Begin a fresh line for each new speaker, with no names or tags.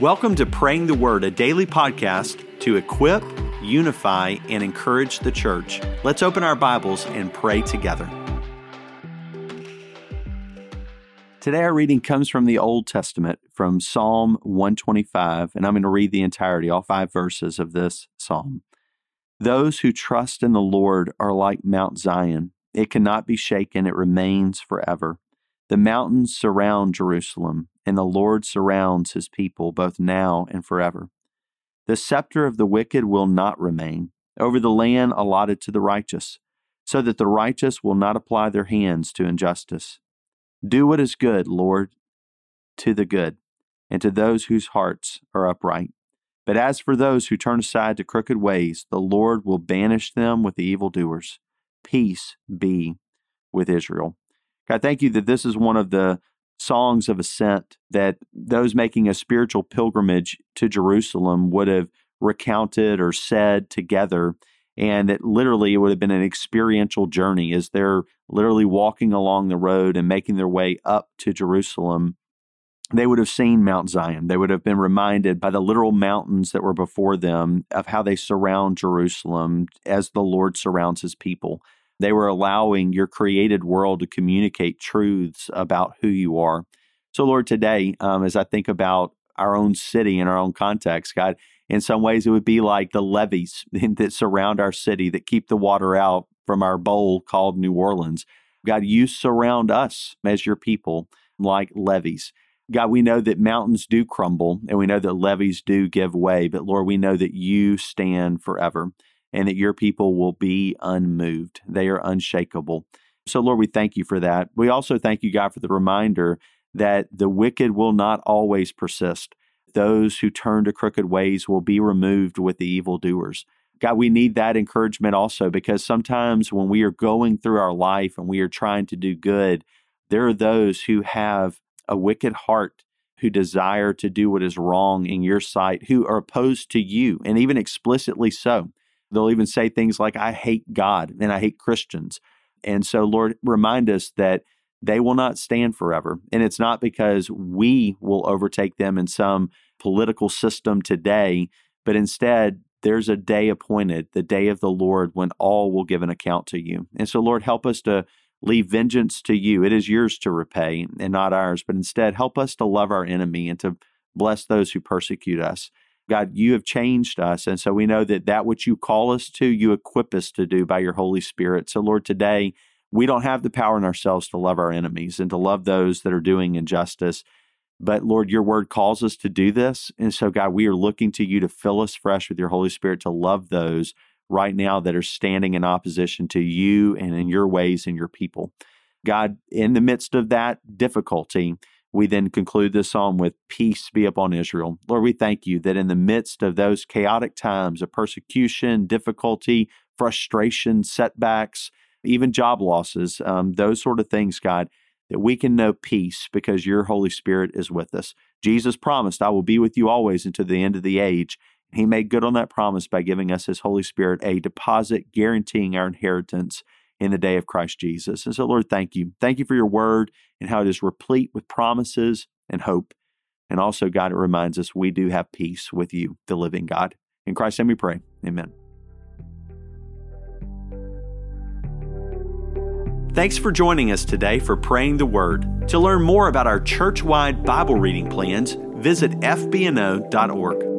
Welcome to Praying the Word, a daily podcast to equip, unify, and encourage the church. Let's open our Bibles and pray together. Today, our reading comes from the Old Testament, from Psalm 125, and I'm going to read the entirety, all five verses of this psalm. Those who trust in the Lord are like Mount Zion. It cannot be shaken, it remains forever. The mountains surround Jerusalem, and the Lord surrounds his people both now and forever. The scepter of the wicked will not remain over the land allotted to the righteous, so that the righteous will not apply their hands to injustice. Do what is good, Lord, to the good, and to those whose hearts are upright. But as for those who turn aside to crooked ways, the Lord will banish them with the evildoers. Peace be with Israel. God, thank you that this is one of the songs of ascent that those making a spiritual pilgrimage to Jerusalem would have recounted or said together. And that literally it would have been an experiential journey as they're literally walking along the road and making their way up to Jerusalem. They would have seen Mount Zion. They would have been reminded by the literal mountains that were before them of how they surround Jerusalem as the Lord surrounds his people. They were allowing your created world to communicate truths about who you are. So, Lord, today, um, as I think about our own city and our own context, God, in some ways it would be like the levees that surround our city that keep the water out from our bowl called New Orleans. God, you surround us as your people like levees. God, we know that mountains do crumble and we know that levees do give way, but Lord, we know that you stand forever and that your people will be unmoved. They are unshakable. So, Lord, we thank you for that. We also thank you, God, for the reminder that the wicked will not always persist. Those who turn to crooked ways will be removed with the evildoers. God, we need that encouragement also because sometimes when we are going through our life and we are trying to do good, there are those who have a wicked heart who desire to do what is wrong in your sight, who are opposed to you, and even explicitly so. They'll even say things like, I hate God and I hate Christians. And so, Lord, remind us that they will not stand forever. And it's not because we will overtake them in some political system today, but instead, there's a day appointed, the day of the Lord, when all will give an account to you. And so, Lord, help us to leave vengeance to you. It is yours to repay and not ours, but instead, help us to love our enemy and to bless those who persecute us. God, you have changed us. And so we know that that which you call us to, you equip us to do by your Holy Spirit. So, Lord, today, we don't have the power in ourselves to love our enemies and to love those that are doing injustice. But Lord, your word calls us to do this. And so, God, we are looking to you to fill us fresh with your Holy Spirit to love those right now that are standing in opposition to you and in your ways and your people. God, in the midst of that difficulty, we then conclude this psalm with peace be upon Israel. Lord, we thank you that in the midst of those chaotic times of persecution, difficulty, frustration, setbacks, even job losses, um, those sort of things, God, that we can know peace because your Holy Spirit is with us. Jesus promised, I will be with you always until the end of the age. He made good on that promise by giving us His Holy Spirit, a deposit guaranteeing our inheritance in the day of Christ Jesus. And so, Lord, thank you. Thank you for your word and how it is replete with promises and hope. And also, God, it reminds us we do have peace with you, the living God. In Christ's name we pray. Amen. Thanks for joining us today for Praying the Word. To learn more about our church wide Bible reading plans, visit fbno.org.